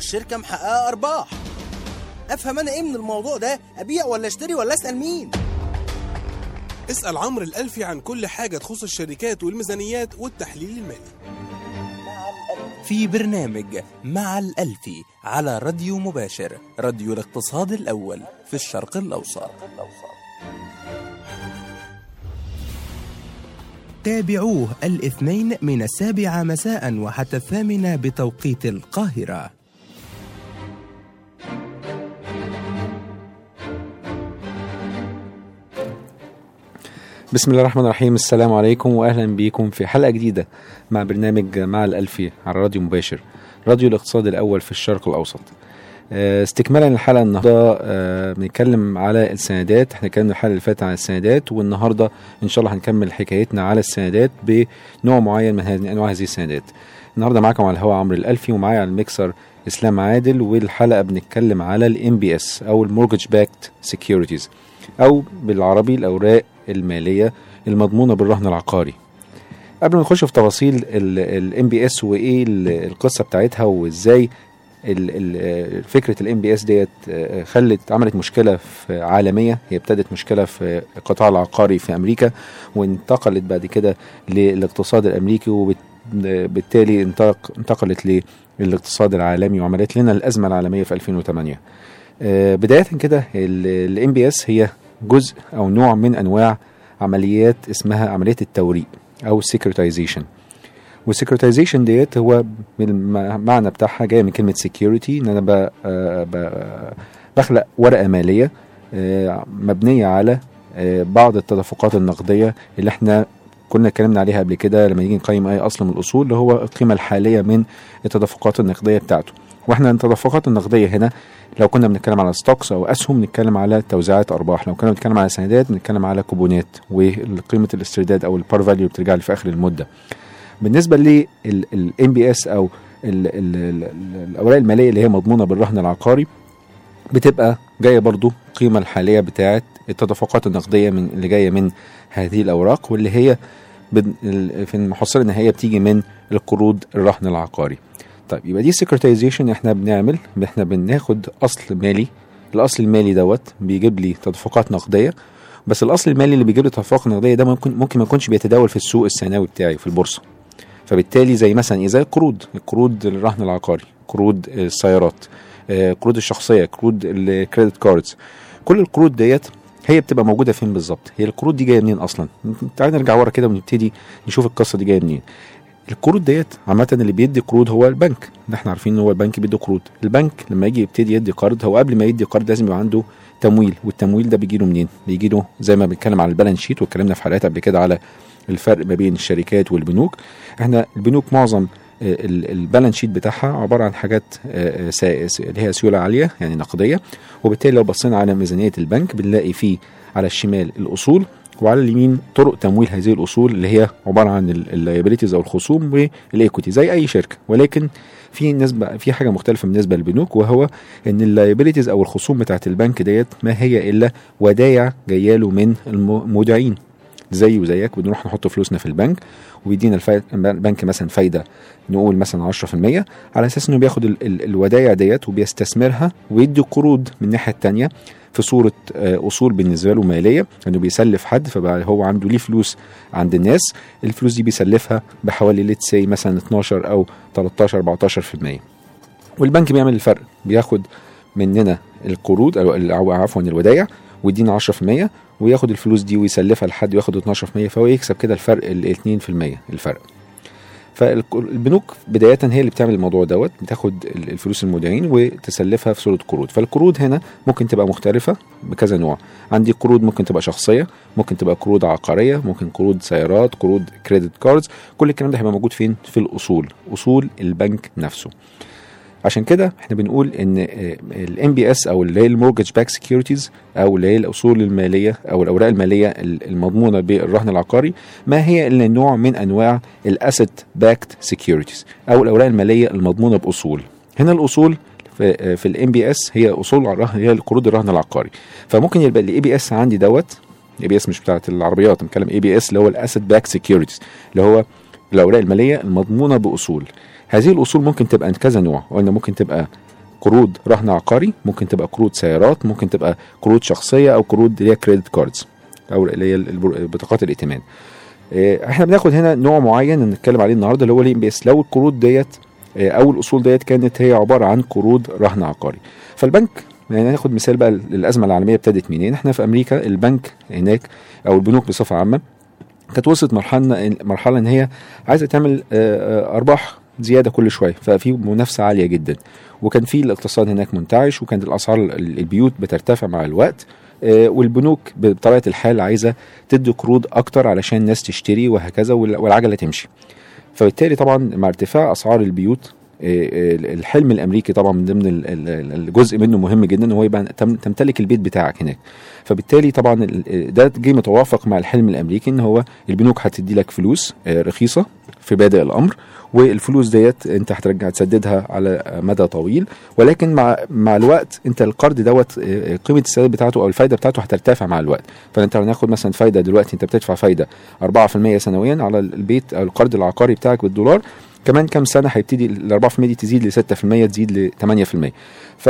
والشركة محققة أرباح. أفهم أنا إيه من الموضوع ده؟ أبيع ولا أشتري ولا أسأل مين؟ اسأل عمرو الألفي عن كل حاجة تخص الشركات والميزانيات والتحليل المالي. في برنامج مع الألفي على راديو مباشر راديو الاقتصاد الأول في الشرق الأوسط. تابعوه الاثنين من السابعة مساء وحتى الثامنة بتوقيت القاهرة. بسم الله الرحمن الرحيم. السلام عليكم واهلا بيكم في حلقة جديدة مع برنامج مع الالفي على راديو مباشر راديو الاقتصاد الأول في الشرق اوسط آه، استكمالا للحلقة النهارده آه، بنتكلم على السندات. إحنا اتكلمنا الحلقة اللي فاتت عن السندات والنهاردة إن شاء الله هنكمل حكايتنا على السندات بنوع معين من هذه أنواع هذه السندات. النهارده معاكم على الهواء عمرو الألفي ومعايا على الميكسر إسلام عادل والحلقة بنتكلم على ال MBS أو ال mortgage-backed securities أو بالعربي الأوراق المالية المضمونة بالرهن العقاري. قبل ما نخش في تفاصيل ال MBS وإيه ال- القصة بتاعتها وإزاي فكرة ال MBS ديت آه، خلت عملت مشكلة في عالمية. هي ابتدت مشكلة في القطاع العقاري في أمريكا وانتقلت بعد كده للاقتصاد الأمريكي وبالتالي انتق- انتقلت للاقتصاد العالمي وعملت لنا الأزمة العالمية في 2008 آه، بداية كده ال MBS هي جزء أو نوع من أنواع عمليات اسمها عملية التوريق أو ال securitization وال securitization ديت هو المعنى بتاعها جاي من كلمة security إن أنا ب- آه، بخلق ورقة مالية آه، مبنية على آه، بعض التدفقات النقدية اللي إحنا كنا اتكلمنا عليها قبل كده لما نيجي نقيم أي أصل من الأصول اللي هو القيمة الحالية من التدفقات النقدية بتاعته. وإحنا التدفقات النقدية هنا لو كنا بنتكلم على stocks أو اسهم بنتكلم على توزيعات أرباح. لو كنا بنتكلم على سندات بنتكلم على كوبونات وقيمة الاسترداد أو ال par value بترجع لي في آخر المدة. بالنسبة لل MBS أو ال- ال- ال- ال- الأوراق المالية اللي هي مضمونة بالرهن العقاري بتبقى جاية برضو القيمه الحالية بتاعه التدفقات النقدية من اللي جاية من هذه الأوراق واللي هي في المحصلة النهائيه بتيجي من القروض الرهن العقاري. طيب يبقى دي securitization إحنا بنعمل إحنا بناخد أصل مالي. الأصل المالي دوت بيجيب لي تدفقات نقدية بس الأصل المالي اللي بيجيب لي تدفقات نقدية ده ممكن ممكن ما يكونش بيتداول في السوق الثانوي بتاعي في البورصة. فبالتالي زي مثلا إيه زي القروض القروض الرهن العقاري قروض السيارات آه، قروض الشخصية قروض ال credit cards كل القروض ديت هي بتبقى موجودة فين بالظبط؟ هي القروض دي جاية منين أصلا؟ تعال نرجع ورا كده ونبتدي نشوف القصة دي جاية منين. القروض ديت عامة اللي بيدي قروض هو البنك. إحنا عارفين إن هو البنك بيدي قروض. البنك لما يجي يبتدي يدي قرض هو قبل ما يدي قرض لازم يبقى عنده تمويل والتمويل ده بيجي له منين؟ بيجي له زي ما بنتكلم على ال balance sheet واتكلمنا في حلقات قبل كده على الفرق ما بين الشركات والبنوك. إحنا البنوك معظم آه، ال- ال balance sheet بتاعها عبارة عن حاجات آه، آه، اللي هي سيولة عالية يعني نقدية. وبالتالي لو بصينا على ميزانية البنك بنلاقي فيه على الشمال الأصول وعلى اليمين طرق تمويل هذه الأصول اللي هي عبارة عن ال liabilities أو الخصوم وال equity زي أي شركة. ولكن في نسبة في حاجة مختلفة بالنسبة للبنوك وهو إن ال liabilities أو الخصوم بتاعت البنك ديت ما هي إلا ودايع جاية له من المودعين زي وزيك بنروح نحط فلوسنا في البنك الفاي... البنك مثلا فايدة نقول مثلا 10% على أساس إنه بياخد ال... ال... الودايع ديت وبيستثمرها ويدي قروض من الناحية الثانية في صورة آه، أصول بالنسبة له مالية إنه بيسلف حد فبقى هو عنده ليه فلوس عند الناس الفلوس دي بيسلفها بحوالي ليت سي مثلا 12 أو 13 14% والبنك بيعمل الفرق بياخد مننا القروض أو عفوا الودايع ويدينا 10% وياخد الفلوس دي ويسلفها لحد وياخد 12% فهو يكسب كده الفرق ال 2% الفرق. فالبنوك بداية هي اللي بتعمل الموضوع دوت بتاخد ال- الفلوس المودعين وتسلفها في صورة قروض. فالقروض هنا ممكن تبقى مختلفة بكذا نوع. عندي قروض ممكن تبقى شخصية ممكن تبقى قروض عقارية ممكن قروض سيارات قروض credit cards كل الكلام ده هيبقى موجود فين؟ في الأصول أصول البنك نفسه. عشان كده إحنا بنقول إن ال MBS أو اللي هي ال mortgage-backed securities أو اللي هي الأصول المالية أو الأوراق المالية ال- المضمونة بالرهن العقاري ما هي إلا نوع من أنواع ال asset-backed securities أو الأوراق المالية المضمونة بأصول. هنا الأصول في ال MBS هي أصول الرهن هي قروض الرهن العقاري. فممكن يبقى ال ABS عندي دوت ABS مش بتاعت العربيات بنتكلم ABS اللي هو ال asset-backed securities اللي هو الأوراق المالية المضمونة بأصول. هذه الأصول ممكن تبقى كذا نوع قلنا ممكن تبقى قروض رهن عقاري ممكن تبقى قروض سيارات ممكن تبقى قروض شخصية أو قروض اللي هي credit cards أو اللي هي بطاقات الائتمان. آه، إحنا بناخد هنا نوع معين نتكلم عليه النهارده اللي هو ال MBS لو القروض ديت آه، أو الأصول ديت كانت هي عبارة عن قروض رهن عقاري. فالبنك يعني ناخد مثال بقى الأزمة العالمية ابتدت منين؟ إحنا في أمريكا البنك هناك أو البنوك بصفة عامة كانت وصلت مرحلة مرحلة إن هي عايزة تعمل آه، أرباح زيادة كل شوية. ففي منافسة عالية جدا. وكان في الاقتصاد هناك منتعش وكانت الأسعار ال- البيوت بترتفع مع الوقت. آه، والبنوك بطبيعة الحال عايزة تدي قروض أكتر علشان الناس تشتري وهكذا وال- والعجلة تمشي. فبالتالي طبعا مع ارتفاع أسعار البيوت الحلم الأمريكي طبعا من ضمن ال- ال- الجزء منه مهم جدا إن هو يبقى تم- تمتلك البيت بتاعك هناك. فبالتالي طبعا ده جه متوافق مع الحلم الأمريكي إن هو البنوك هتدي لك فلوس آه، رخيصة في بادئ الأمر والفلوس ديت أنت هترجع تسددها على مدى طويل. ولكن مع مع الوقت أنت القرض دوت آه، قيمة السداد بتاعته أو الفايدة بتاعته هترتفع مع الوقت. فأنت هناخد مثلا فايدة دلوقتي أنت بتدفع فايدة 4% سنويا على البيت أو القرض العقاري بتاعك بالدولار كمان كام سنة هيبتدي ال 4% دي تزيد ل 6% تزيد ل 8% ف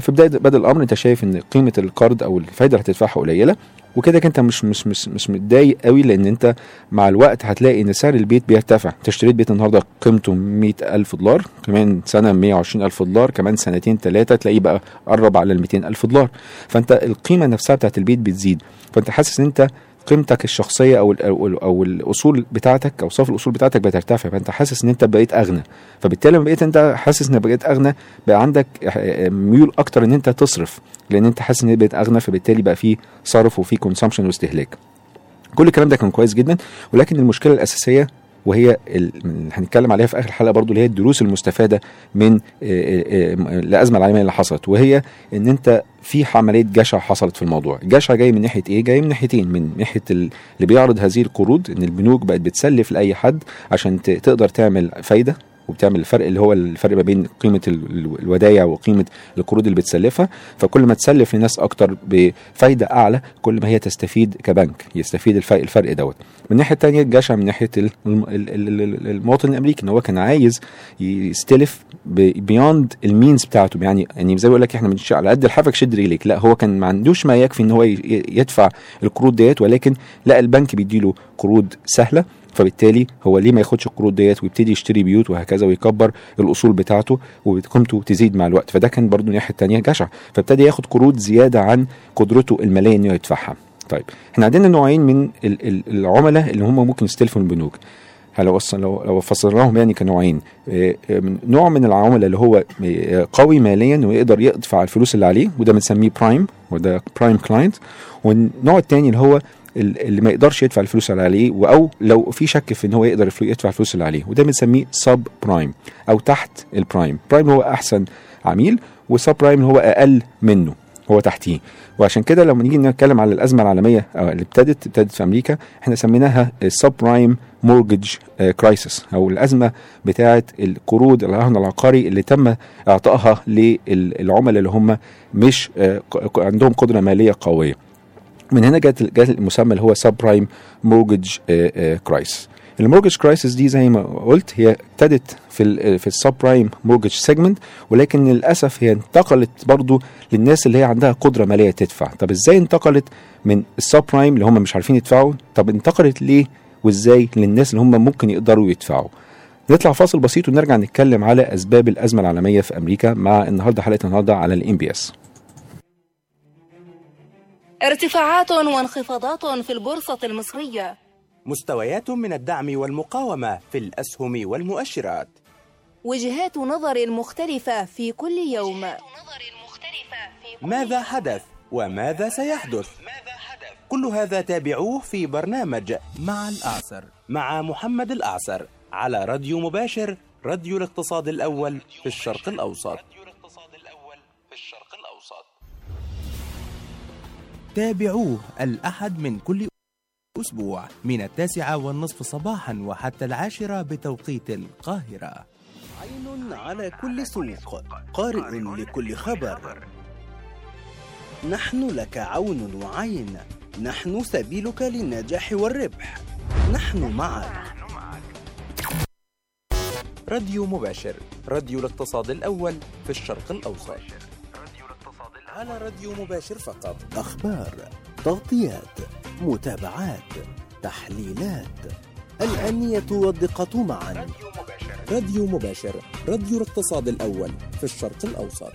في بداية بدء الأمر أنت شايف إن قيمة القرض أو الفايدة اللي هتدفعها قليلة وكده كده أنت مش مش مش مش متضايق قوي لأن أنت مع الوقت هتلاقي إن سعر البيت بيرتفع. أنت اشتريت بيت النهارده قيمته 100 ألف دولار كمان سنة 120 ألف دولار كمان سنتين ثلاثة تلاقيه بقى قرب على ال 200 ألف دولار. فأنت القيمة نفسها بتاعت البيت بتزيد. فأنت حاسس إن أنت قيمتك الشخصية أو ال أو, الأصول بتاعتك أو صافي الأصول بتاعتك بترتفع فأنت حاسس إن أنت بقيت أغنى. فبالتالي لما بقيت أنت حاسس إنك بقيت أغنى بقى عندك ميول أكتر إن أنت تصرف لأن أنت حاسس إن بقيت أغنى فبالتالي بقى في صرف وفي كونسامشن واستهلاك. كل الكلام ده كان كويس جدا ولكن المشكلة الأساسية وهي ال- اللي هنتكلم عليها في آخر الحلقة برضو اللي هي الدروس المستفادة من آه، آه، آه، الازمه العالمية اللي حصلت. وهي إن أنت في عمليه جشع حصلت في الموضوع. الجشع جاي من ناحية إيه؟ جاي من ناحيتين من ناحية ال- اللي بيعرض هذه القروض إن البنوك بقت بتسلف لأي حد عشان تقدر تعمل فايدة. وبتعمل الفرق اللي هو الفرق ما بين قيمة ال- ال- الودايع وقيمة القروض اللي بتسلفها. فكل ما تسلف لناس أكتر بفايدة أعلى كل ما هي تستفيد كبنك يستفيد الفرق, الفرق دوت. من الناحيه الثانية الجشع من ناحية ال- الم- ال- ال- ال- المواطن الأمريكي إن هو كان عايز يستلف beyond ال means بتاعته. يعني يعني زي ما بيقول لك إحنا يعني على قد لحافك شد رجليك. لا هو كان ما عندوش ما يكفي إن هو يدفع القروض ديت ولكن لا البنك بيديله قروض سهلة. فبالتالي هو ليه ما ياخدش القروض ديت ويبتدي يشتري بيوت وهكذا ويكبر الأصول بتاعته وقيمته تزيد مع الوقت. فده كان برضو الناحية الثانية جشع. فابتدى ياخد قروض زيادة عن قدرته المالية إنه يدفعها. طيب إحنا عندنا نوعين من ال- ال- العملاء اللي هم ممكن يستلفوا من البنوك لو لو فصلناهم يعني كنوعين. آه، آه، نوع من العملاء اللي هو آه، قوي ماليا ويقدر يدفع الفلوس اللي عليه وده بنسميه prime وده prime client والنوع الثاني اللي هو اللي ما يقدرش يدفع الفلوس اللي عليه أو لو في شك في إن هو يقدر يدفع الفلوس اللي عليه. وده بنسميه subprime أو تحت ال prime prime هو أحسن عميل و subprime هو أقل منه هو تحتيه. وعشان كده لما نيجي نتكلم على الأزمة العالمية اللي ابتدت ابتدت في أمريكا إحنا سميناها ال subprime mortgage crisis أو الأزمة بتاعه القروض الرهن العقاري اللي تم إعطائها للعملاء اللي هم مش آه، عندهم قدرة مالية قوية. من هنا جت جت المسمى اللي هو subprime mortgage crisis. ال mortgage crisis دي زي ما قلت هي ابتدت في ال في ال subprime mortgage segment ولكن للأسف هي انتقلت برضو للناس اللي هي عندها قدرة مالية تدفع. طب إزاي انتقلت من ال subprime اللي هم مش عارفين يدفعوا؟ طب انتقلت ليه وإزاي للناس اللي هم ممكن يقدروا يدفعوا؟ نطلع فاصل بسيط ونرجع نتكلم على أسباب الأزمة العالمية في أمريكا مع النهارده حلقه النهارده على ال MBS. ارتفاعات وانخفاضات في البورصة المصرية. مستويات من الدعم والمقاومة في الأسهم والمؤشرات. وجهات نظر المختلفة في كل يوم. ماذا حدث وماذا سيحدث؟ كل هذا تابعوه في برنامج مع الأعصر مع محمد الأعسر على راديو مباشر راديو الاقتصاد الأول في الشرق الأوسط. تابعوه الأحد من كل أسبوع من التاسعة والنصف صباحا وحتى العاشرة بتوقيت القاهرة. عين على كل سوق قارئ لكل خبر. نحن لك عون وعين نحن سبيلك للنجاح والربح. نحن معك. راديو مباشر راديو الاقتصاد الأول في الشرق الأوسط. على راديو مباشر فقط. أخبار تغطيات متابعات تحليلات. الأنية والدقة معا. راديو مباشر. راديو الاقتصاد الأول في الشرق الأوسط.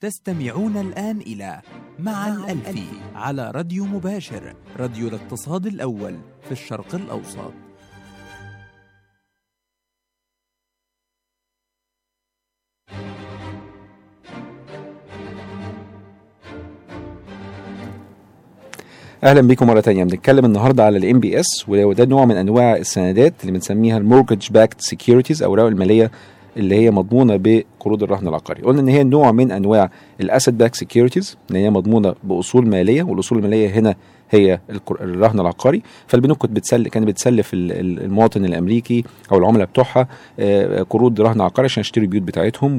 تستمعون الآن إلى مع الألفي على راديو مباشر راديو الاقتصاد الأول في الشرق الأوسط. أهلا بيكم مرة تانية. بنتكلم النهارده على ال MBS وده نوع من أنواع السندات اللي بنسميها ال mortgage-backed securities أو الاوراق المالية اللي هي مضمونة بقروض الرهن العقاري. قلنا إن هي نوع من أنواع ال asset-backed securities إن هي مضمونة بأصول مالية والأصول المالية هنا هي الرهن العقاري. فالبنوك كانت بتسلف كانت بتسلف ال- ال- المواطن الأمريكي أو العملاء بتوعها آه، قروض رهن عقاري عشان يشتروا البيوت بتاعتهم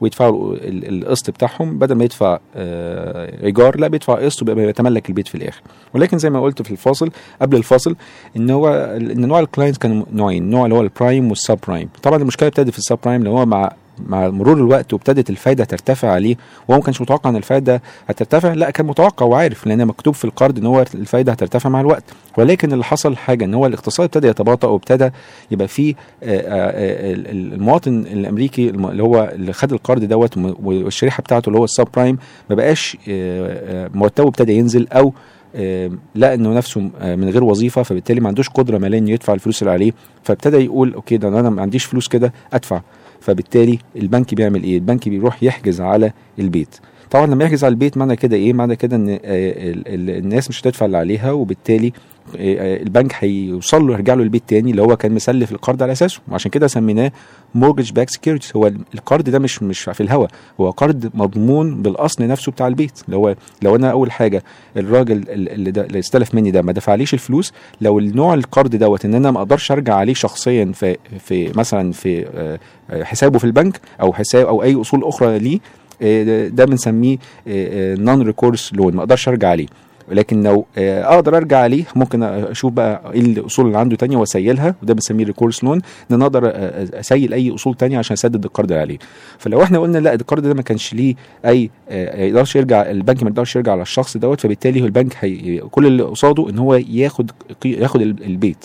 ويدفعوا ال- القسط بتاعهم. بدل ما يدفع آه، إيجار لا بيدفع قسط وبيبقى يتملك البيت في الآخر. ولكن زي ما قلت في الفاصل قبل الفاصل إن هو إن نوع ال client كانوا نوعين النوع اللي هو ال prime وال subprime طبعا المشكلة ابتدت في ال subprime اللي هو مع مع مرور الوقت وابتدت الفايدة ترتفع عليه وهو ما كانش متوقع إن الفايدة هترتفع لا كان متوقع وعارف لأن مكتوب في القرض إن هو الفايدة هترتفع مع الوقت. ولكن اللي حصل حاجة إن هو الاقتصاد ابتدى يتباطأ وابتدى يبقى فيه آه، آه، ال- المواطن الأمريكي اللي هو اللي خد القرض دوت والشريحة بتاعته اللي هو ال subprime ما بقاش آه، آه، مرتبه ابتدى ينزل أو آه، لقى إنه نفسه آه، من غير وظيفة فبالتالي ما عندوش قدرة مالية إنه يدفع الفلوس اللي عليه فابتدى يقول أوكي ده أنا ما عنديش فلوس كده أدفع. فبالتالي البنك بيعمل إيه؟ البنك بيروح يحجز على البيت. طبعا لما يحجز على البيت معنى كده إيه؟ معنى كده إن آه، ال- ال- الناس مش هتدفع اللي عليها وبالتالي البنك هيوصل له يرجع له البيت تاني اللي هو كان مسلف القرض على أساسه. وعشان كده سميناه mortgage-backed securities هو القرض ده مش مش في الهواء هو قرض مضمون بالأصل نفسه بتاع البيت. اللي هو لو أنا أول حاجة الراجل ال- اللي, ده اللي استلف مني ده ما دفعليش الفلوس لو النوع القرض دوت إن أنا ما أقدرش أرجع عليه شخصيا في في مثلا في آه، حسابه في البنك أو حساب أو أي أصول أخرى ليه آه، ده بنسميه non-recourse loan ما أقدرش أرجع عليه. ولكن لو آه، أقدر أرجع عليه ممكن أشوف بقى إيه الأصول اللي عنده تانية وأسيلها وده بنسميه recourse loan إن أنا أقدر آه، أسيل أي أصول تانية عشان أسدد القرض اللي عليه. فلو إحنا قلنا لا القرض ده ما كانش ليه أي آه، يقدرش يرجع البنك ما يقدرش يرجع على الشخص دوت فبالتالي البنك هي كل اللي قصاده إن هو ياخد ياخد ال- البيت.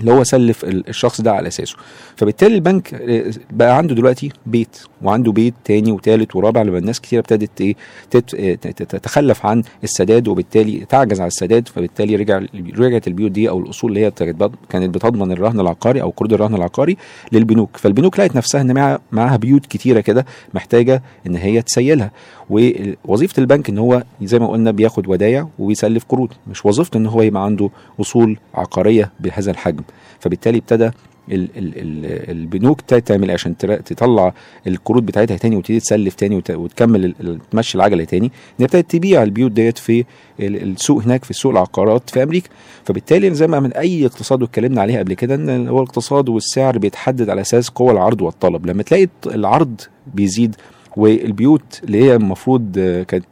اللي هو سلف ال- الشخص ده على أساسه. فبالتالي البنك آه، بقى عنده دلوقتي بيت وعنده بيت تاني وتالت ورابع لما الناس كتير ابتدت إيه آه، تت- تتخلف عن السداد وبالتالي تعجز على السداد فبالتالي رجع رجعت البيوت دي أو الأصول اللي هي كانت بت- كانت بتضمن الرهن العقاري أو قروض الرهن العقاري للبنوك. فالبنوك لقت نفسها إن معاها بيوت كتيرة كده محتاجة إن هي تسيلها. ووظيفة البنك إن هو زي ما قلنا بياخد ودايع وبيسلف قروض مش وظيفته إن هو يبقى عنده أصول عقارية بهذا الحجم. فبالتالي ابتدى ال ال ال البنوك تعمل إيه؟ عشان تطلع القروض بتاعتها تاني وتبتدي تسلف تاني وت- وتكمل تمشي العجلة تاني. إن ابتدت تبيع البيوت ديت في ال- السوق هناك في سوق العقارات في أمريكا. فبالتالي زي ما من أي اقتصاد واتكلمنا عليها قبل كده إن هو الاقتصاد والسعر بيتحدد على أساس قوى العرض والطلب. لما تلاقي العرض بيزيد والبيوت اللي هي المفروض آه، كانت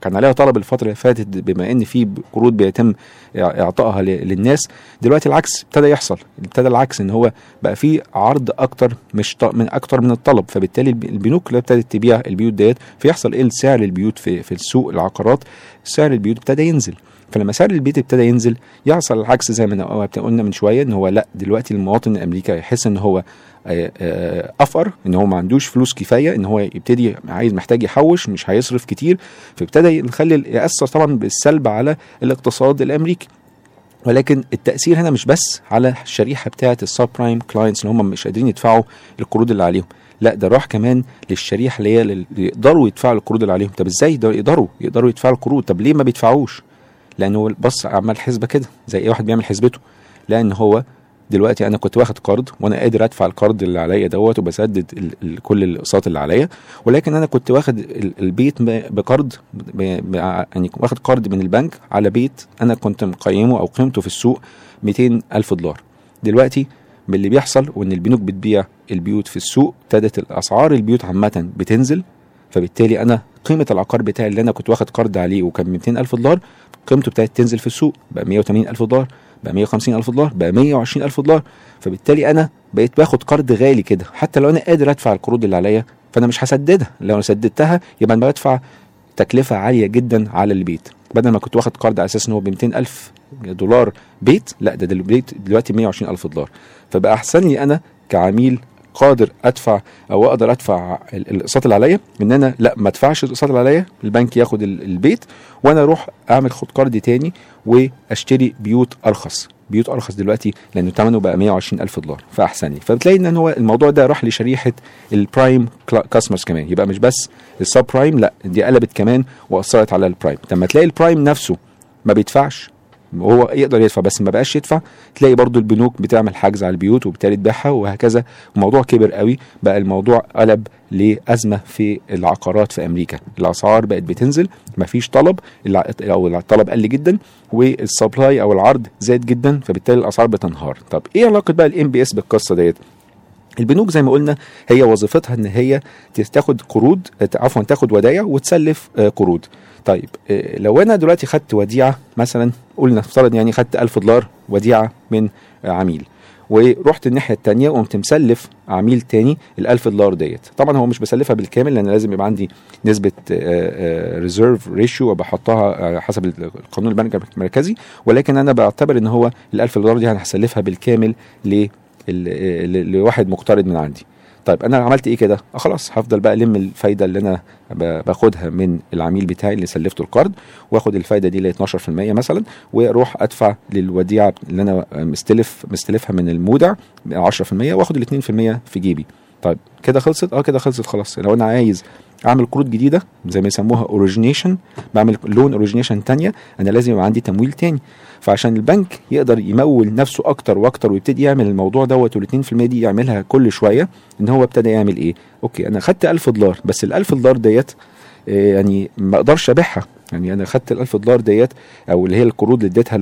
كان عليها طلب الفترة اللي فاتت بما إن في قروض بيتم إعطائها للناس دلوقتي العكس ابتدى يحصل ابتدى العكس إن هو بقى في عرض أكتر مش من أكتر من الطلب فبالتالي الب- البنوك اللي ابتدت تبيع البيوت ديت فيحصل إيه؟ سعر البيوت في في السوق العقارات سعر البيوت ابتدى ينزل. فلما سعر البيت ابتدى ينزل يحصل العكس زي ما قلنا من شوية إن هو لأ دلوقتي المواطن الأمريكي يحس إن هو آه، آه، أفقر إن هو ما عندوش فلوس كفاية إن هو يبتدي عايز محتاج يحوش مش هيصرف كتير فابتدى يخلي يأثر طبعا بالسلب على الاقتصاد الأمريكي. ولكن التأثير هنا مش بس على الشريحة بتاعة ال subprime clients اللي هم مش قادرين يدفعوا القروض اللي عليهم. لأ ده راح كمان للشريحة اللي هي اللي يقدروا يدفعوا القروض اللي عليهم. طب إزاي يقدروا يقدروا يدفعوا القروض؟ طب ليه ما بيدفعوش؟ لأنه بص عمل حسبه كده زي أي واحد بيعمل حسبته لأن هو دلوقتي أنا كنت واخد قرض وأنا قادر أدفع القرض اللي عليا دوت وبسدد ال ال كل الاقساط اللي عليا. ولكن أنا كنت واخد ال البيت بقرض يعني واخد قرض من البنك على بيت أنا كنت مقيمه أو قيمته في السوق 200 ألف دولار. دلوقتي باللي بيحصل وإن البنوك بتبيع البيوت في السوق ابتدت الأسعار البيوت عامة بتنزل. فبالتالي أنا قيمة العقار بتاعي اللي أنا كنت واخد قرض عليه وكان 200 ألف دولار قيمته ابتدت تنزل في السوق بقى 180 ألف دولار بقى 150 ألف دولار بقى 120 ألف دولار. فبالتالي أنا بقيت باخد قرض غالي كده. حتى لو أنا قادر أدفع القروض اللي عليا فأنا مش هسددها. لو أنا سددتها يبقى أنا بدفع تكلفة عالية جدا على البيت بدل ما كنت واخد قرض على أساس إن هو ب 200 ألف دولار بيت لا ده البيت دلوقتي 120 ألف دولار. فبقى أحسن لي أنا كعميل قادر أدفع أو أقدر أدفع ال- الأقساط اللي عليا إن أنا لا ما أدفعش الأقساط اللي عليا البنك ياخد ال- البيت وأنا أروح أعمل خد قرض تاني وأشتري بيوت أرخص. بيوت أرخص دلوقتي لأنه ثمنه بقى 120 ألف دولار فاحسن لي فبتلاقي إن هو الموضوع ده راح لشريحة ال prime customers كمان. يبقى مش بس ال subprime لا دي قلبت كمان وأثرت على ال prime لما تلاقي ال prime نفسه ما بيدفعش وهو يقدر يدفع بس ما بقاش يدفع. تلاقي برضو البنوك بتعمل حجز على البيوت وبالتالي تبيعها وهكذا. الموضوع كبر قوي بقى الموضوع قلب لأزمة في العقارات في أمريكا. الأسعار بقت بتنزل مفيش طلب أو الطلب قل جدا وال supply أو العرض زاد جدا فبالتالي الأسعار بتنهار. طب إيه علاقة بقى ال MBS بالقصة ديت؟ البنوك زي ما قلنا هي وظيفتها إن هي تاخد قروض عفوا تاخد ودايع وتسلف آه، قروض. طيب آه، لو أنا دلوقتي خدت وديعة مثلا قلنا نفترض يعني خدت 1000 دولار وديعة من آه، عميل ورحت الناحية الثانية وقمت مسلف عميل تاني ال 1000 دولار ديت. طبعا هو مش بسلفها بالكامل لأن لازم يبقى عندي نسبة reserve ratio وبحطها آه، حسب القانون البنك المركزي. ولكن أنا بعتبر إن هو ال 1000 دولار دي أنا هسلفها بالكامل ل- لواحد مقترض من عندي. طيب أنا عملت إيه كده؟ آه خلاص هفضل بقى ألم الفايدة اللي أنا باخدها من العميل بتاعي اللي سلفته القرض وآخد الفايدة دي ل 12% مثلا وأروح أدفع للوديعة اللي أنا مستلف مستلفها من المودع 10% وآخد ال 2% في جيبي. طيب كده خلصت؟ آه كده خلصت خلاص. لو أنا عايز أعمل قروض جديدة زي ما يسموها origination بعمل loan origination تانية أنا لازم يبقى عندي تمويل تاني فعشان البنك يقدر يمول نفسه أكتر وأكتر ويبتدي يعمل الموضوع دوت وال 2% دي يعملها كل شوية إن هو ابتدى يعمل إيه؟ okay أنا خدت 1000 دولار بس ال 1000 دولار ديت آه، يعني ما أقدرش أبيعها يعني أنا خدت ال 1000 دولار ديت أو اللي هي القروض اللي اديتها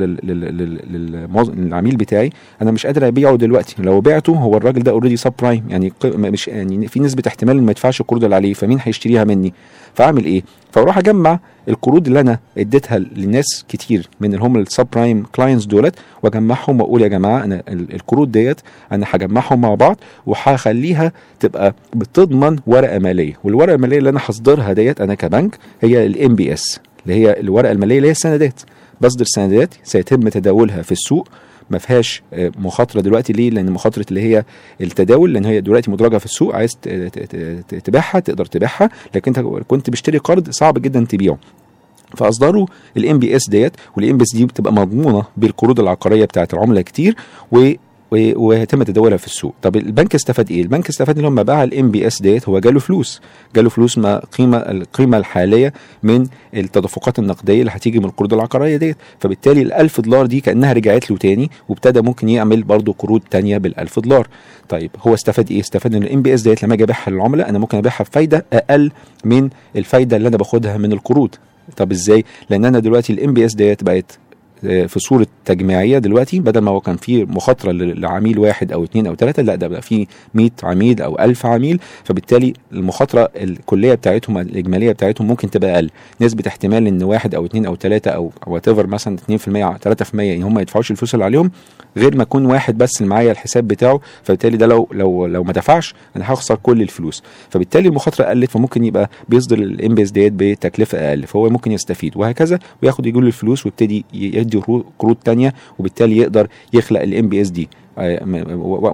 للعميل بتاعي أنا مش قادر أبيعه دلوقتي. لو بعته هو الراجل ده already subprime يعني مش يعني في نسبة احتمال ما يدفعش القروض اللي عليه فمين هيشتريها مني؟ فأعمل إيه؟ فأروح أجمع القروض اللي أنا اديتها لناس كتير من اللي هم ال subprime clients دولت وأجمعهم وأقول يا جماعة أنا ال- القروض ديت أنا هجمعهم مع بعض وهخليها تبقى بتضمن ورقة مالية. والورقة المالية اللي أنا هصدرها ديت أنا كبنك هي ال MBS اللي هي الورقة المالية اللي هي السندات. بصدر سندات سيتم تداولها في السوق ما فيهاش آه، مخاطرة دلوقتي ليه؟ لأن مخاطرة اللي هي التداول لأن هي دلوقتي مدرجة في السوق عايز تبيعها تقدر تبيعها لكن أنت كنت بشتري قرض صعب جدا تبيعه. فأصدروا ال MBS ديت وال MBS دي بتبقى مضمونة بالقروض العقارية بتاعت العملاء كتير و و- وهيتم تداولها في السوق. طب البنك استفاد إيه؟ البنك استفاد إن لما باع ال MBS ديت هو جاله فلوس. جاله فلوس ما قيمة القيمة الحالية من التدفقات النقدية اللي هتيجي من القروض العقارية ديت. فبالتالي ال 1000 دولار دي كأنها رجعت له تاني وابتدى ممكن يعمل برضه قروض تانية بال 1000 دولار. طيب هو استفاد إيه؟ استفاد إن ال MBS ديت لما أجي أبيعها للعملاء أنا ممكن أبيعها بفايدة أقل من الفايدة اللي أنا باخدها من القروض. طب إزاي؟ لأن أنا دلوقتي ال MBS ديت بقت في صورة تجميعية دلوقتي بدل ما هو كان في مخاطرة لعميل واحد أو اثنين أو ثلاثة لا ده بقى في 100 عميل أو 1000 عميل. فبالتالي المخاطرة الكلية بتاعتهم الإجمالية بتاعتهم ممكن تبقى أقل. نسبة احتمال إن واحد أو اثنين أو ثلاثة أو what مثلا 2% 3% ان هم ما يدفعوش الفلوس اللي عليهم غير ما يكون واحد بس اللي معايا الحساب بتاعه. فبالتالي ده لو لو لو ما دفعش أنا هخسر كل الفلوس. فبالتالي المخاطرة قلت فممكن يبقى بيصدر ال MBS ديت بتكلفة أقل فهو ممكن يستفيد وهكذا وياخد يجيله الفلوس ويبتدي يدي قروض تانية وبالتالي يقدر يخلق ال MBS دي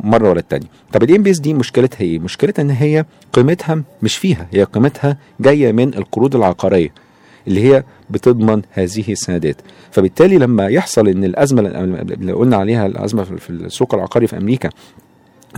مرة ولا التانية. طب ال MBS دي مشكلتها إيه؟ مشكلتها إن هي قيمتها مش فيها هي قيمتها جاية من القروض العقارية اللي هي بتضمن هذه السندات. فبالتالي لما يحصل إن الأزمة اللي قلنا عليها الأزمة في السوق العقاري في أمريكا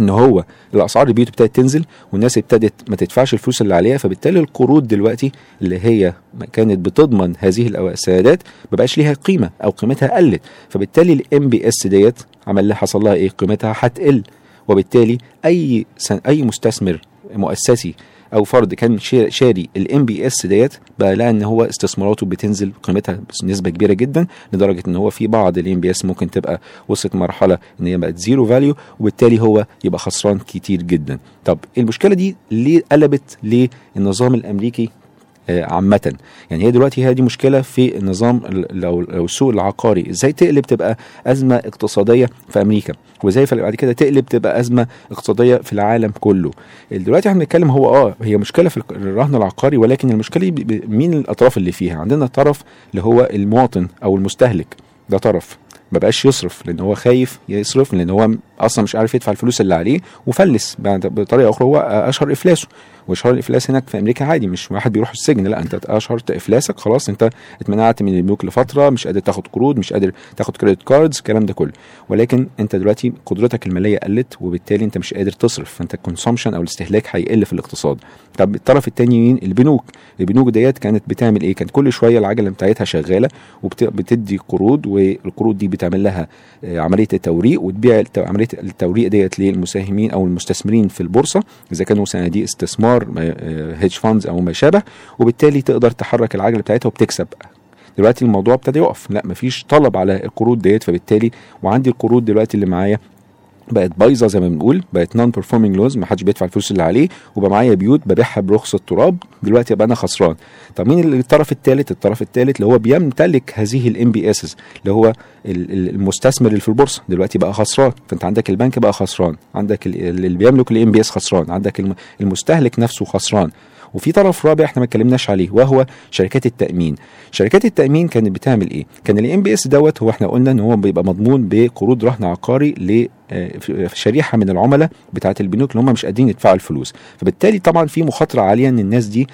إن هو الأسعار البيوت ابتدت تنزل والناس ابتدت ما تدفعش الفلوس اللي عليها فبالتالي القروض دلوقتي اللي هي كانت بتضمن هذه السندات ما بقاش ليها قيمة أو قيمتها قلت. فبالتالي ال MBS ديت عمل لها حصل لها إيه؟ قيمتها هتقل. وبالتالي أي سن أي مستثمر مؤسسي أو فرد كان شا- شاري ال MBS ديت بقى لقى إن هو استثماراته بتنزل قيمتها بنسبة كبيرة جدا لدرجة إن هو في بعض ال MBS ممكن تبقى وصلت مرحلة إن هي بقت zero value وبالتالي هو يبقى خسران كتير جدا. طب المشكلة دي ليه قلبت للنظام الأمريكي عامة. يعني هي دلوقتي دي مشكلة في النظام ال- لو لو السوق العقاري. إزاي تقلب تبقى أزمة اقتصادية في أمريكا؟ وإزاي بعد كده تقلب تبقى أزمة اقتصادية في العالم كله؟ دلوقتي إحنا بنتكلم هو آه هي مشكلة في الرهن العقاري ولكن المشكلة مين الأطراف اللي فيها؟ عندنا طرف اللي هو المواطن أو المستهلك. ده طرف. ما بقاش يصرف لأن هو خايف يصرف لأن هو أصلا مش عارف يدفع الفلوس اللي عليه وفلس بطريقة أخرى هو أشهر إفلاسه. واشهار الافلاس هناك في أمريكا عادي مش واحد بيروح السجن لا أنت اشهرت إفلاسك خلاص أنت اتمنعت من البنوك لفترة مش قادر تاخد قروض مش قادر تاخد credit cards الكلام ده كله. ولكن أنت دلوقتي قدرتك المالية قلت وبالتالي أنت مش قادر تصرف. فأنت ال consumption أو الاستهلاك هيقل في الاقتصاد. طب الطرف الثاني مين؟ البنوك. البنوك ديت كانت بتعمل إيه؟ كانت كل شوية العجلة بتاعتها شغالة وبتدي قروض والقروض دي بتعمل لها آه، عملية التوريق وتبيع الت- عمليه التوريق ديت للمساهمين أو المستثمرين في البورصة إذا كانوا صناديق استثمار hedge funds أو ما شابه وبالتالي تقدر تحرك العجلة بتاعتها وبتكسب. دلوقتي الموضوع ابتدى يقف. لا مفيش طلب على القروض ديت فبالتالي وعندي القروض دلوقتي اللي معايا بقت بايظة زي ما بنقول بقت non-performing loans ما حدش بيدفع الفلوس اللي عليه وبقى معايا بيوت ببيعها برخص التراب دلوقتي أبقى أنا خسران. طب مين الطرف الثالث الطرف الثالث اللي هو بيمتلك هذه ال MBS اللي هو ال- ال- المستثمر اللي في البورصة. دلوقتي بقى خسران. فأنت عندك البنك بقى خسران. عندك ال- اللي بيملك ال MBS خسران. عندك الم- المستهلك نفسه خسران. وفي طرف رابع إحنا ما اتكلمناش عليه وهو شركات التأمين. شركات التأمين كانت بتعمل إيه؟ كان ال MBS دوت هو إحنا قلنا إن هو بيبقى مضمون بقروض رهن عقاري ل آه، شريحة من العملاء بتاعه البنوك اللي هم مش قادرين يدفعوا الفلوس. فبالتالي طبعا في مخاطرة عالية إن الناس دي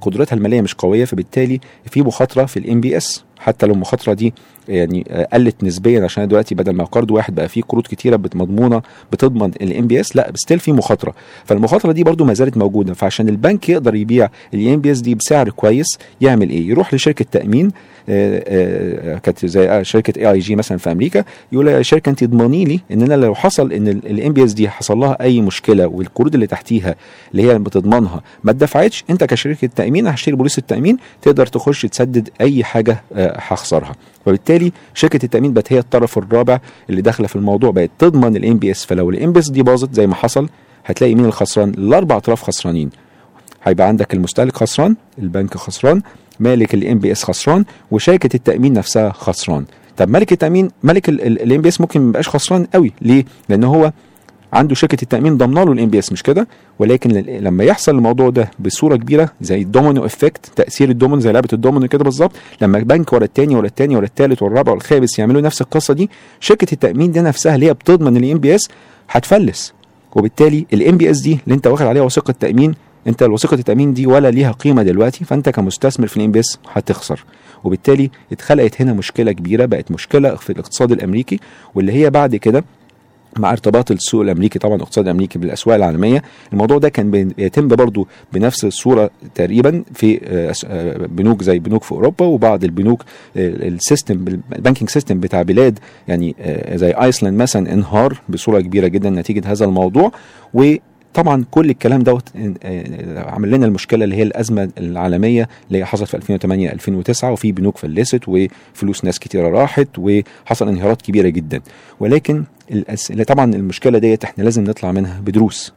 قدرتها المالية مش قوية فبالتالي في مخاطرة في ال MBS. حتى لو المخاطره دي يعني آه، قلت نسبيا عشان دلوقتي بدل ما قرض واحد بقى فيه قروض كتيرة مضمونة بتضمن ال MBS لا still في مخاطرة. فالمخاطرة دي برضو ما زالت موجودة. فعشان البنك يقدر يبيع ال MBS دي بسعر كويس يعمل إيه؟ يروح لشركة تأمين آه، آه، كانت زي شركة AIG مثلا في أمريكا يقول يا شركة أنت اضمني لي إن أنا لو حصل إن ال MBS دي حصل لها أي مشكلة والقروض اللي تحتيها اللي هي بتضمنها ما اتدفعتش أنت كشركة تأمين هشتري بوليس التأمين تقدر تخش تسدد أي حاجة هخسرها. وبالتالي شركة التأمين بقت هي الطرف الرابع اللي داخلة في الموضوع بقت تضمن ال MBS فلو ال MBS دي باظت زي ما حصل هتلاقي مين الخسران؟ الأربع أطراف خسرانين. هيبقى عندك المستهلك خسران البنك خسران مالك ال MBS خسران وشركة التأمين نفسها خسران. طب مالك التأمين مالك ال MBS ممكن ما يبقاش خسران قوي. ليه؟ لأن هو عنده شركة التأمين ضامنه له ال MBS مش كده؟ ولكن لما يحصل الموضوع ده بصورة كبيرة زي ال domino effect تأثير الدومينو زي لعبة الدومينو كده بالظبط لما بنك ورا التاني ورا التاني ورا التالت والرابع والخامس يعملوا نفس القصة دي شركة التأمين دي نفسها اللي هي بتضمن ال MBS هتفلس. وبالتالي ال MBS دي اللي انت واخد عليها وثيقة تامين انت وثيقة التأمين دي ولا ليها قيمة دلوقتي فانت كمستثمر في ال MBS هتخسر. وبالتالي اتخلقت هنا مشكلة كبيرة بقت مشكلة في الاقتصاد الأمريكي واللي هي بعد كده مع ارتباط السوق الأمريكي طبعا الاقتصاد الامريكي بالأسواق العالمية. الموضوع ده كان بي- بيتم برضو بنفس الصورة تقريبا في آه، آه، بنوك زي بنوك في أوروبا وبعض البنوك ال system ال banking system بتاع بلاد يعني آه، زي ايسلاند مثلا انهار بصورة كبيرة جدا نتيجة هذا الموضوع. و طبعا كل الكلام دوت عمل لنا المشكلة اللي هي الأزمة العالمية اللي حصلت في 2008 2009 وفي بنوك فلست وفلوس ناس كتيرة راحت وحصل انهيارات كبيرة جدا. ولكن الأس... طبعا المشكلة ديت إحنا لازم نطلع منها بدروس.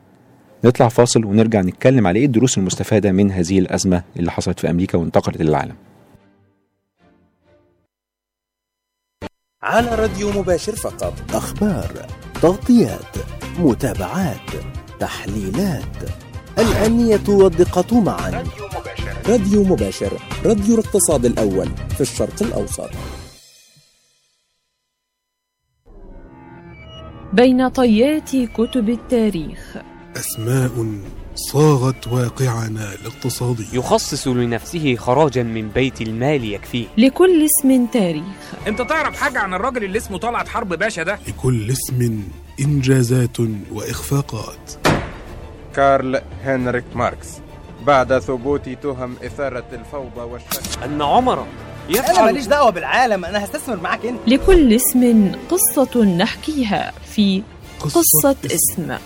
نطلع فاصل ونرجع نتكلم على إيه الدروس المستفادة من هذه الأزمة اللي حصلت في أمريكا وانتقلت للعالم على راديو مباشر فقط. أخبار تغطيات متابعات تحليلات. الأنية والدقة معا. راديو مباشر راديو الاقتصاد الأول في الشرق الأوسط. بين طيات كتب التاريخ. أسماء صاغت واقعنا الاقتصادي. يخصص لنفسه خراجا من بيت المال يكفيه. لكل اسم تاريخ. أنت تعرف حاجة عن الراجل اللي اسمه طلعت حرب باشا ده؟ لكل اسم إنجازات وإخفاقات. كارل هنريك ماركس بعد ثبوت تهم إثارة الفوضى والشك. أن عمر أنا ماليش دعوة بالعالم أنا هستثمر معاك أنت. لكل اسم قصة نحكيها في قصة قصة اسم.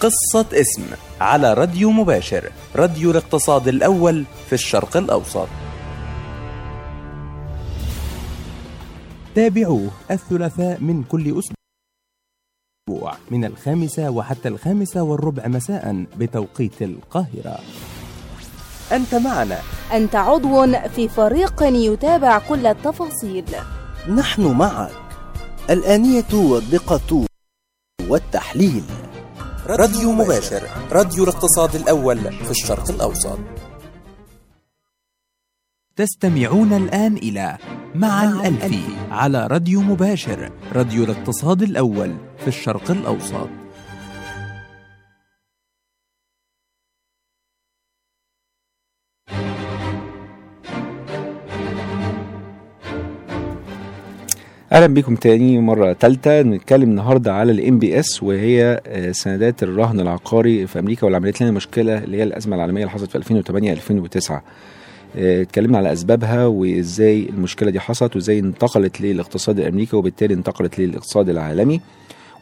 قصة اسم على راديو مباشر راديو الاقتصاد الأول في الشرق الأوسط. تابعوه الثلاثاء من كل أسبوع من الخامسة وحتى الخامسة والربع مساء بتوقيت القاهرة. أنت معنا. أنت عضو في فريق يتابع كل التفاصيل. نحن معك. الآنية والدقة والتحليل. راديو مباشر. راديو الاقتصاد الأول في الشرق الأوسط. تستمعون الآن إلى مع الألفي على راديو مباشر. راديو الاقتصاد الأول في الشرق الأوسط. أهلا بكم تاني مرة ثالثه نتكلم النهارده على ال MBS وهي آه، سندات الرهن العقاري في أمريكا واللي عملت لنا مشكلة اللي هي الأزمة العالمية اللي حصلت في 2008 2009 آه، اتكلمنا على أسبابها وإزاي المشكلة دي حصلت وإزاي انتقلت للاقتصاد الأمريكي وبالتالي انتقلت للاقتصاد العالمي.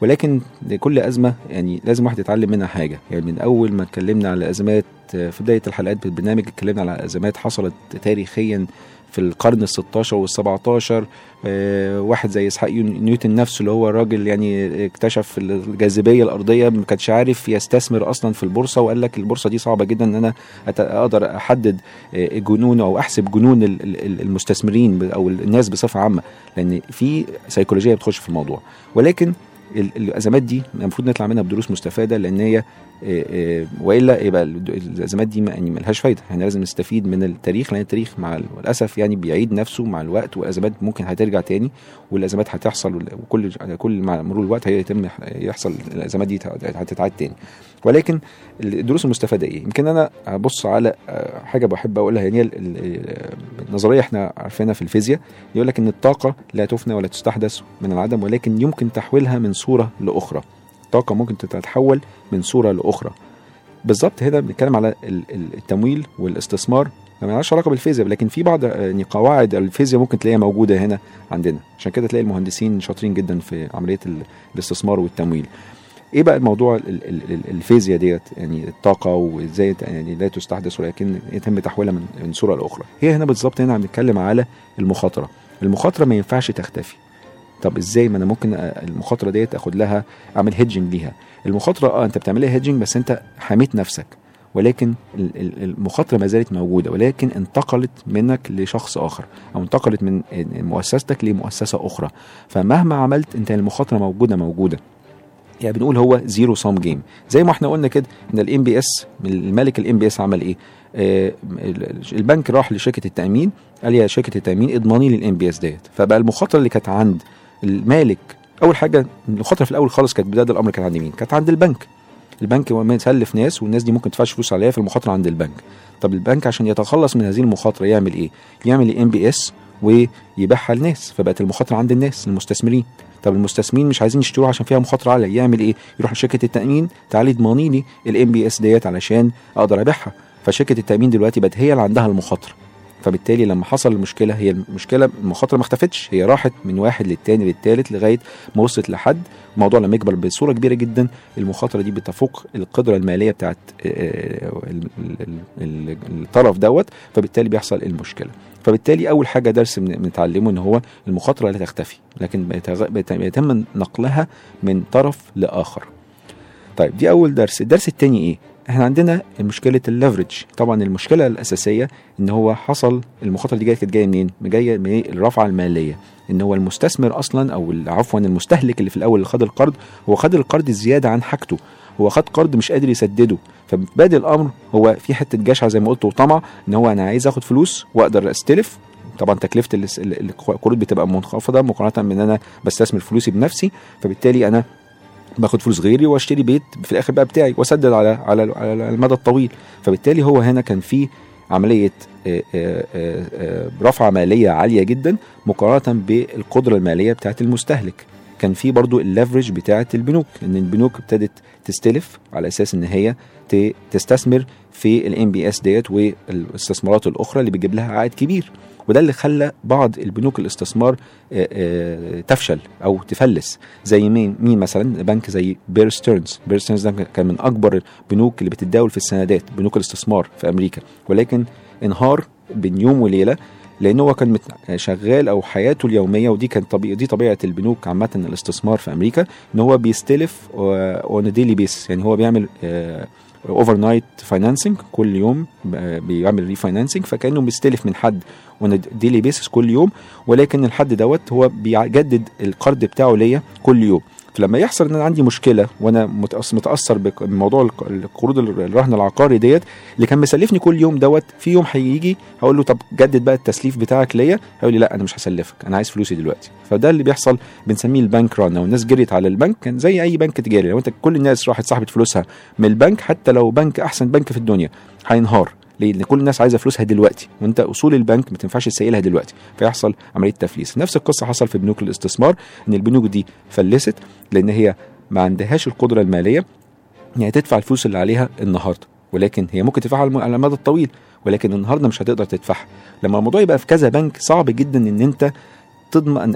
ولكن لكل أزمة يعني لازم واحد يتعلم منها حاجة. يعني من أول ما اتكلمنا على أزمات آه، في بداية الحلقات بالبرنامج اتكلمنا على أزمات حصلت تاريخيا في القرن ال 16 وال 17 آه، واحد زي إسحاق نيوتن نفسه اللي هو راجل يعني اكتشف الجاذبية الأرضية ما كانش عارف يستثمر أصلا في البورصة وقال لك البورصة دي صعبة جدا إن أنا أقدر أحدد آه، جنون أو أحسب جنون ال- ال- المستثمرين أو الناس بصفة عامة لأن في سيكولوجية بتخش في الموضوع. ولكن الأزمات دي المفروض نطلع منها بدروس مستفادة لأن هي آه، آه، وإلا يبقى ال- الأزمات دي يعني ملهاش فايدة. إحنا لازم نستفيد من التاريخ لأن التاريخ مع ال- للاسف يعني بيعيد نفسه مع الوقت والأزمات ممكن هترجع تاني والأزمات هتحصل وكل كل مع مرور الوقت هيتم يحصل الأزمات دي هتتعاد تاني. ولكن الدروس المستفادة إيه؟ يمكن أنا أبص على آه، حاجة بحب أقولها يعني النظريه إحنا عارفينها في الفيزياء يقول لك إن الطاقة لا تفنى ولا تستحدث من العدم ولكن يمكن تحويلها من صورة لأخرى. الطاقه ممكن تتحول من صورة لأخرى. بالظبط هنا بنتكلم على ال- ال- التمويل والاستثمار. ما لهاش علاقة بالفيزياء لكن في بعض آه، يعني قواعد الفيزياء ممكن تلاقيها موجودة هنا عندنا. عشان كده تلاقي المهندسين شاطرين جدا في عملية ال- الاستثمار والتمويل. إيه بقى الموضوع ال- ال- ال- الفيزياء ديت؟ يعني الطاقة وإزاي يعني لا تستحدث ولكن يتم تحويلها من من صورة لاخرى هي هنا بالظبط هنا بنتكلم على المخاطرة. المخاطرة ما ينفعش تختفي. طب إزاي؟ ما أنا ممكن المخاطرة ديت آخد لها أعمل hedging ليها. المخاطرة آه أنت بتعملها hedging بس أنت حميت نفسك. ولكن ال- ال- المخاطرة ما زالت موجودة. ولكن انتقلت منك لشخص آخر. أو انتقلت من مؤسستك لمؤسسة أخرى. فمهما عملت أنت المخاطرة موجودة موجودة. يعني بنقول هو zero sum game زي ما إحنا قلنا كده إن ال MBS الملك ال MBS عمل إيه؟ آه ال- البنك راح لشركة التأمين قال يا شركة التأمين اضمني لي ال MBS ديت. فبقى المخاطرة اللي كانت عند المالك أول حاجة المخاطرة في الأول خالص كانت بدايه الأمر كانت عند مين؟ كانت عند البنك. البنك مسلف ناس والناس دي ممكن تدفعش فلوس عليها في المخاطرة عند البنك. طب البنك عشان يتخلص من هذه المخاطرة يعمل إيه؟ يعمل MBS ويبيعها للناس فبقت المخاطرة عند الناس المستثمرين. طب المستثمرين مش عايزين يشتروها عشان فيها مخاطرة عاليه يعمل إيه؟ يروح لشركة التأمين تعالي اضمني لي ال MBS ديت علشان أقدر أبيعها. فشركة التأمين دلوقتي بقت هي اللي عندها المخاطرة. فبالتالي لما حصل المشكلة هي المشكلة المخاطرة ما اختفتش هي راحت من واحد للتاني للتالت لغاية ما وصلت لحد. الموضوع لما يكبر بصورة كبيرة جدا المخاطرة دي بتفوق القدرة المالية بتاعت آه، ال- الطرف دوت. فبالتالي بيحصل المشكلة. فبالتالي أول حاجة درس بن- بنتعلمه إن هو المخاطرة لا تختفي لكن بيتم نقلها من طرف لآخر. طيب دي أول درس. الدرس الثاني إيه؟ إحنا عندنا مشكلة الليفرج طبعا المشكلة الأساسية إن هو حصل المخاطرة دي جاية كانت جاية منين؟ جاية من الرفعة المالية. إن هو المستثمر أصلا أو عفوا المستهلك اللي في الأول اللي خد القرض هو خد القرض زيادة عن حاجته. هو خد قرض مش قادر يسدده. فبادئ الأمر هو في حتة جشع زي ما قلت وطمع إن هو أنا عايز آخد فلوس وأقدر أستلف. طبعا تكلفة القروض بتبقى منخفضة مقارنة من ان أنا بستثمر فلوسي بنفسي فبالتالي أنا باخد فلوس غيري وأشتري بيت في الآخر بقى بتاعي وأسدد على على المدى الطويل. فبالتالي هو هنا كان في عملية رفعه مالية عالية جدا مقارنة بالقدرة المالية بتاعت المستهلك. كان في برضو ال leverage بتاعت البنوك إن البنوك ابتدت تستلف على أساس إن هي تستثمر في ال MBS ديت والاستثمارات الأخرى اللي بتجيب لها عائد كبير. وده اللي خلى بعض البنوك الاستثمار تفشل أو تفلس. زي مين؟ مين مثلا؟ بنك زي بير ستيرنز بير ستيرنز ده كان من أكبر البنوك اللي بتتداول في السندات بنوك الاستثمار في أمريكا. ولكن انهار بين يوم وليلة لأن هو كان مت- شغال أو حياته اليومية ودي كانت طبيعه دي طبيعة البنوك عامة الاستثمار في أمريكا إن هو بيستلف on daily basis يعني هو بيعمل آه، overnight financing كل يوم ب- بيعمل refinancing فكأنه مستلف من حد on daily basis كل يوم ولكن الحد دوت هو بيجدد القرض بتاعه ليا كل يوم. فلما يحصل إن أنا عندي مشكلة وأنا متأثر بموضوع الق- القروض ال- الرهن العقاري ديت اللي كان مسلفني كل يوم دوت في يوم هيجي هقول له طب جدد بقى التسليف بتاعك ليا هيقول لي لا أنا مش هسلفك أنا عايز فلوسي دلوقتي. فده اللي بيحصل بنسميه ال bank run أو الناس جريت على البنك كان زي أي بنك تجاري لو أنت كل الناس راحت سحبت فلوسها من البنك حتى لو بنك أحسن بنك في الدنيا هينهار. ليه؟ لأن كل الناس عايزة فلوسها دلوقتي وأنت أصول البنك ما تنفعش تسيلها دلوقتي فيحصل عملية تفليس نفس القصة حصل في بنوك الاستثمار إن البنوك دي فلست لأن هي ما عندهاش القدرة المالية إن هي تدفع الفلوس اللي عليها النهارده ولكن هي ممكن تدفعها على الم- على المدى الطويل ولكن النهارده مش هتقدر تدفعها لما الموضوع يبقى في كذا بنك صعب جدا إن أنت تضمن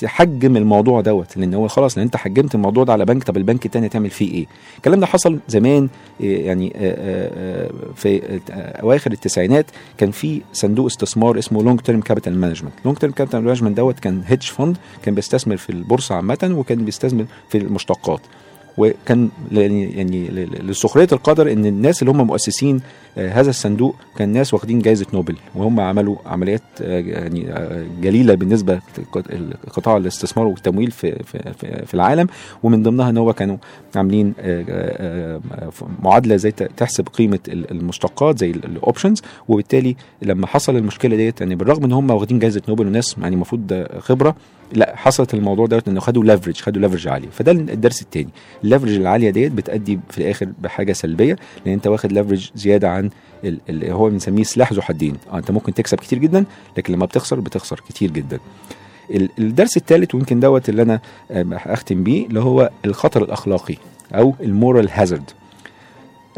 تحجم الموضوع دوت لأن هو خلاص لأن أنت حجمت الموضوع ده على بنك طب البنك التاني هتعمل فيه إيه؟ الكلام ده حصل زمان إيه، يعني آه، آه، آه، في آه، أواخر التسعينات كان في صندوق استثمار اسمه Long-Term Capital Management Long-Term Capital Management دوت كان hedge fund كان بيستثمر في البورصة عامة وكان بيستثمر في المشتقات. وكان يعني ل- لسخرية القدر إن الناس اللي هم مؤسسين آه، هذا الصندوق كان ناس واخدين جائزه نوبل وهم عملوا عمليات آه، يعني آه، جليلة بالنسبة لقطاع الاستثمار والتمويل في في العالم. ومن ضمنها إن هو كانوا عاملين معادلة زي تحسب قيمة ال- المشتقات زي ال options وبالتالي لما حصل المشكلة ديت يعني بالرغم إن هم واخدين جائزه نوبل وناس يعني المفروض خبرة لا حصلت الموضوع دوت انه خدوا leverage خدوا leverage عالية. فده الدرس الثاني ال leverage العالية ديت بتأدي في الآخر بحاجة سلبية لأن أنت واخد leverage زيادة عن ال- اللي هو بنسميه سلاح ذو حدين. آه أنت ممكن تكسب كتير جدا لكن لما بتخسر بتخسر كتير جدا. ال- الدرس الثالث ويمكن دوت اللي أنا آه، اختم بيه اللي هو الخطر الأخلاقي أو ال moral hazard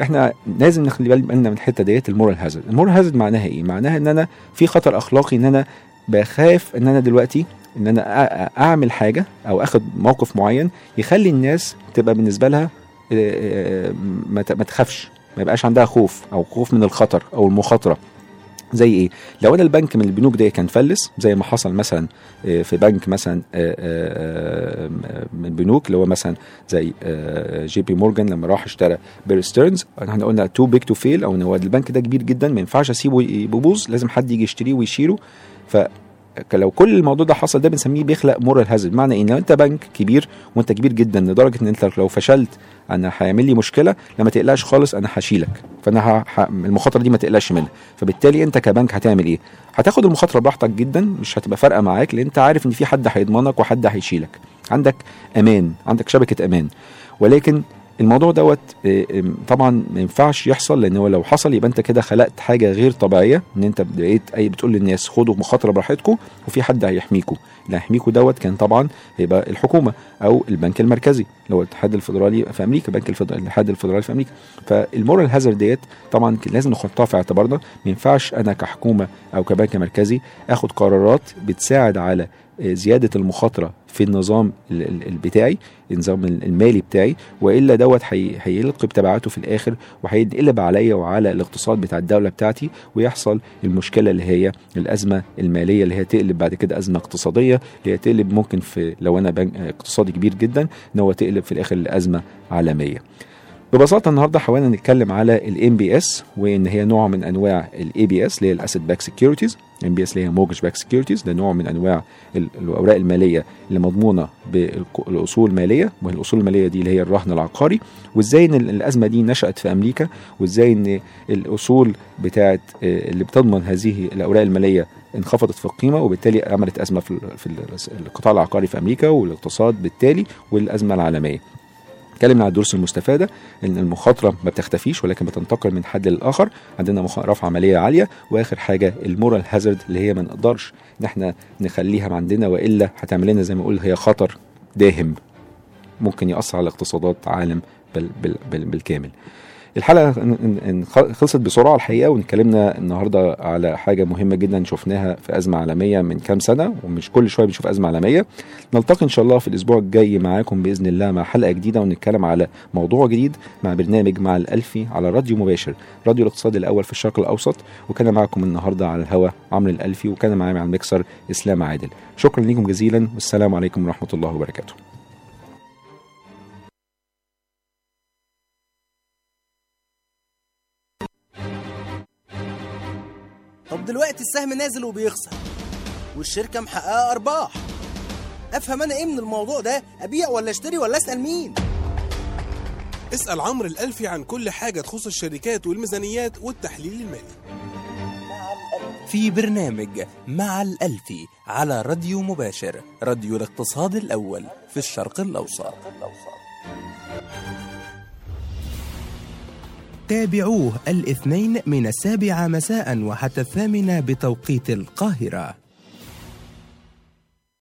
إحنا لازم نخلي بالنا من الحتة ديت ال moral hazard ال moral hazard معناها إيه؟ معناها إن أنا في خطر أخلاقي إن أنا بخاف إن أنا دلوقتي إن أنا أعمل حاجة أو آخد موقف معين يخلي الناس تبقى بالنسبة لها ما تخافش ما يبقاش عندها خوف أو خوف من الخطر أو المخاطرة. زي إيه؟ لو أنا البنك من البنوك دي كان فلس زي ما حصل مثلا في بنك مثلا من البنوك اللي هو مثلا زي JP Morgan لما راح اشترى Bear Stearns إحنا قلنا too big to fail أو إن هو البنك ده كبير جدا ما ينفعش أسيبه يبوظ لازم حد يجي يشتريه ويشيله. ف لو كل الموضوع ده حصل ده بنسميه بيخلق moral hazard معنى إيه لو أنت بنك كبير وأنت كبير جدا لدرجة إن أنت لو فشلت أنا هيعمل لي مشكلة لما تقلقش خالص أنا هشيلك. فأنا ه... ه... المخاطرة دي ما تقلقش منها. فبالتالي أنت كبنك هتعمل إيه؟ هتاخد المخاطرة براحتك جدا مش هتبقى فارقة معاك لأن أنت عارف إن في حد هيضمنك وحد هيشيلك. عندك أمان عندك شبكة أمان. ولكن الموضوع دوت آه، طبعا ما ينفعش يحصل لأن هو لو حصل يبقى أنت كده خلقت حاجة غير طبيعية إن أنت بقيت أي بتقول للناس خدوا مخاطرة براحتكم وفي حد هيحميكم اللي هيحميكم دوت كان طبعا هيبقى الحكومة أو البنك المركزي اللي هو الاتحاد الفدرالي في أمريكا بنك الاتحاد الفدرالي في أمريكا. فالمورال هازارد ديت طبعا لازم نحطها في اعتبارنا. ما ينفعش أنا كحكومة أو كبنك مركزي آخد قرارات بتساعد على زيادة المخاطرة في النظام ال- ال- ال- بتاعي النظام المالي بتاعي وإلا دوت هي- هيلقي بتبعاته في الآخر وهينقلب عليا وعلى الاقتصاد بتاع الدولة بتاعتي ويحصل المشكلة اللي هي الأزمة المالية اللي هي تقلب بعد كده أزمة اقتصادية اللي هي تقلب ممكن في لو أنا بنك اقتصادي كبير جدا إن هو تقلب في الآخر لأزمة عالمية. ببساطة النهارده حاولنا نتكلم على ال MBS وإن هي نوع من أنواع ال ABS اللي هي ال asset-backed securities MBS اللي هي mortgage-backed securities ده نوع من أنواع ال- الأوراق المالية اللي مضمونة بالاصول المالية والاصول المالية دي اللي هي الرهن العقاري. وإزاي إن ال- الأزمة دي نشأت في أمريكا؟ وإزاي إن الأصول بتاعت آه، اللي بتضمن هذه الأوراق المالية انخفضت في القيمة وبالتالي عملت أزمة في ال- في ال- القطاع العقاري في أمريكا والاقتصاد بالتالي والأزمة العالمية. اتكلمنا عن الدروس المستفادة إن المخاطرة ما بتختفيش ولكن بتنتقل من حد للآخر. عندنا رفع عملية عالية. وآخر حاجة المورال هازارد اللي هي ما نقدرش إن إحنا نخليها عندنا وإلا هتعمل لنا زي ما أقول هي خطر داهم. ممكن يأثر على اقتصادات عالم بال بال بال بالكامل. الحلقة خلصت بسرعة الحقيقة واتكلمنا النهارده على حاجة مهمة جدا شفناها في أزمة عالمية من كام سنة ومش كل شوية بنشوف أزمة عالمية. نلتقي إن شاء الله في الأسبوع الجاي معاكم بإذن الله مع حلقة جديدة ونتكلم على موضوع جديد مع برنامج مع الألفي على راديو مباشر راديو الاقتصاد الأول في الشرق الأوسط. وكان معكم النهارده على الهواء عمرو الألفي وكان معايا على المكسر إسلام عادل. شكرا لكم جزيلا والسلام عليكم ورحمة الله وبركاته. طب دلوقتي السهم نازل وبيخسر والشركة محققة أرباح. أفهم أنا إيه من الموضوع ده؟ أبيع ولا أشتري ولا أسأل مين؟ اسأل عمرو الألفي عن كل حاجة تخص الشركات والميزانيات والتحليل المالي. في برنامج مع الألفي على راديو مباشر راديو الاقتصاد الأول في الشرق الأوسط. تابعوه الاثنين من السابعة مساء وحتى الثامنة بتوقيت القاهرة.